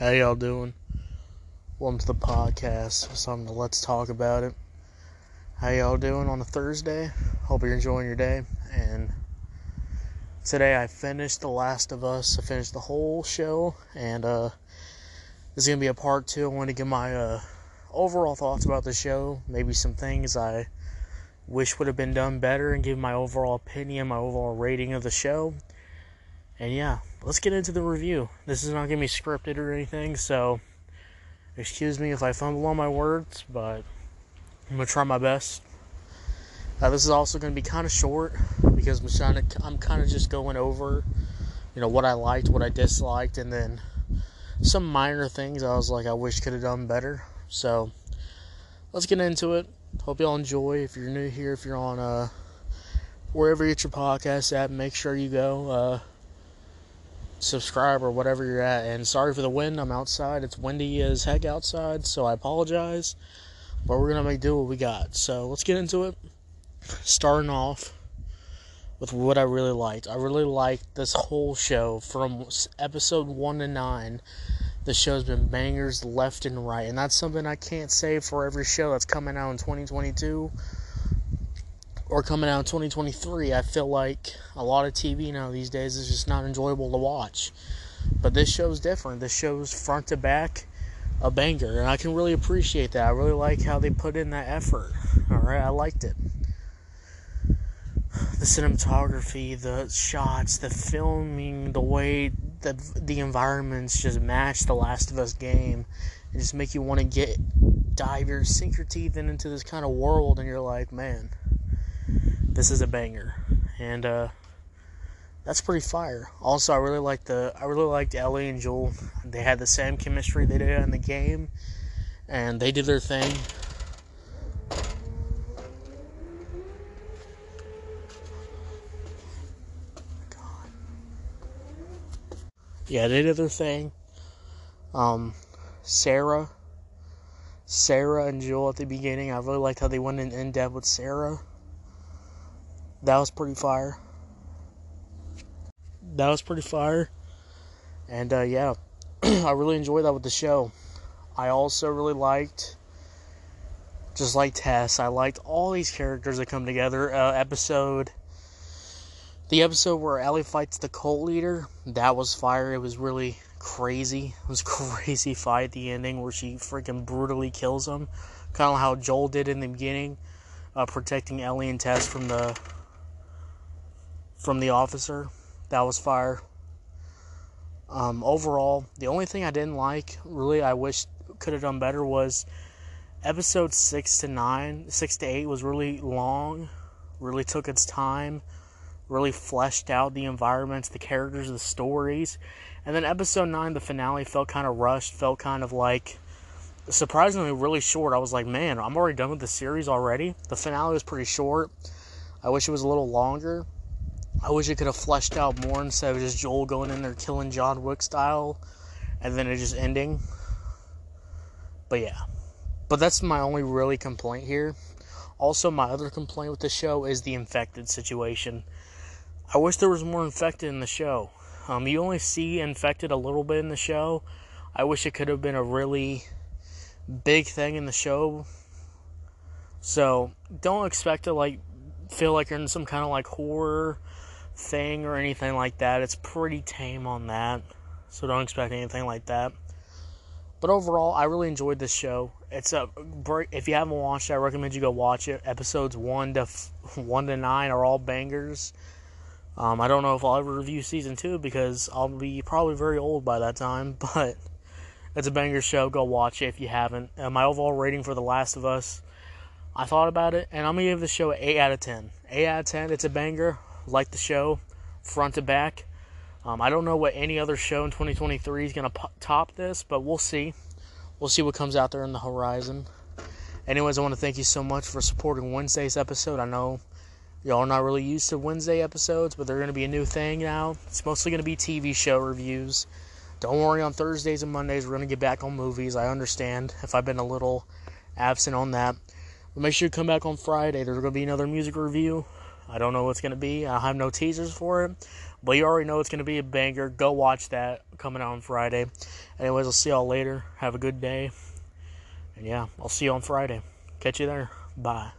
How y'all doing? Welcome to the podcast. Something to let's talk about it. How y'all doing on a Thursday? Hope you're enjoying your day. And today I finished The Last of Us. I finished the whole show, and uh, this is gonna be a part two. I want to give my uh, overall thoughts about the show, maybe some things I wish would have been done better, and give my overall opinion, my overall rating of the show. And yeah, let's get into the review. This is not going to be scripted or anything, so excuse me if I fumble on my words, but I'm going to try my best. Uh, this is also going to be kind of short because I'm, kind of just going over, you know, what I liked, what I disliked, and then some minor things I was like, I wish could have done better. So let's get into it. Hope y'all enjoy. If you're new here, if you're on uh, wherever you get your podcast at, make sure you go. Uh, subscribe or whatever you're at. And sorry for the wind. I'm outside. It's windy as heck outside, so I apologize. But we're gonna make do what we got. So let's get into it. Starting off with what I really liked. I really liked this whole show from episode one to nine. The show's been bangers left and right, and that's something I can't say for every show that's coming out in 2022 or coming out in 2023, I feel like a lot of TV now these days is just not enjoyable to watch. But this show's different. This show's front to back a banger, and I can really appreciate that. I really like how they put in that effort. All right, I liked it. The cinematography, the shots, the filming, the way the the environments just match the Last of Us game, and just make you want to get dive your sink your teeth in into this kind of world, and you're like, man this is a banger, and uh, that's pretty fire. Also, I really like the I really liked Ellie and Joel. They had the same chemistry they did in the game, and they did their thing. Yeah, they did their thing. Um, Sarah, Sarah and Joel at the beginning. I really liked how they went in, in depth with Sarah that was pretty fire. That was pretty fire. And uh, yeah, I really enjoyed that with the show. I also really liked, just like Tess, I liked all these characters that come together. Uh, episode, the episode where Ellie fights the cult leader, that was fire. It was really crazy. It was crazy fight. The ending where she freaking brutally kills him, kind of how Joel did in the beginning, uh, protecting Ellie and Tess from the from the officer. That was fire. Um, overall, the only thing I didn't like, really, I wish could have done better was episode six to nine, six to eight was really long, really took its time, really fleshed out the environments, the characters, the stories. And then episode nine, the finale, felt kind of rushed, felt kind of like surprisingly really short. I was like, man, I'm already done with the series already. The finale was pretty short. I wish it was a little longer. I wish it could have fleshed out more instead of just Joel going in there killing John Wick style and then it just ending. But yeah. But that's my only really complaint here. Also, my other complaint with the show is the infected situation. I wish there was more infected in the show. Um, you only see infected a little bit in the show. I wish it could have been a really big thing in the show. So don't expect to like feel like you're in some kind of like horror thing or anything like that. It's pretty tame on that, so don't expect anything like that. But overall, I really enjoyed this show. It's a break if you haven't watched it, I recommend you go watch it. Episodes one to one to nine are all bangers. Um, I don't know if I'll ever review season two because I'll be probably very old by that time. But it's a banger show. Go watch it if you haven't. Uh, my overall rating for The Last of Us, I thought about it, and I'm gonna give the show an eight out of ten. Eight out of ten. It's a banger like the show front to back. Um, I don't know what any other show in 2023 is going to top this, but we'll see. We'll see what comes out there in the horizon. Anyways, I want to thank you so much for supporting Wednesday's episode. I know y'all are not really used to Wednesday episodes, but they're going to be a new thing now. It's mostly going to be TV show reviews. Don't worry, on Thursdays and Mondays, we're going to get back on movies. I understand if I've been a little absent on that. But make sure you come back on Friday. There's going to be another music review. I don't know what's going to be. I have no teasers for it, But you already know it's going to be a banger. Go watch that coming out on Friday. Anyways, I'll see y'all later. Have a good day. And yeah, I'll see you on Friday. Catch you there. Bye.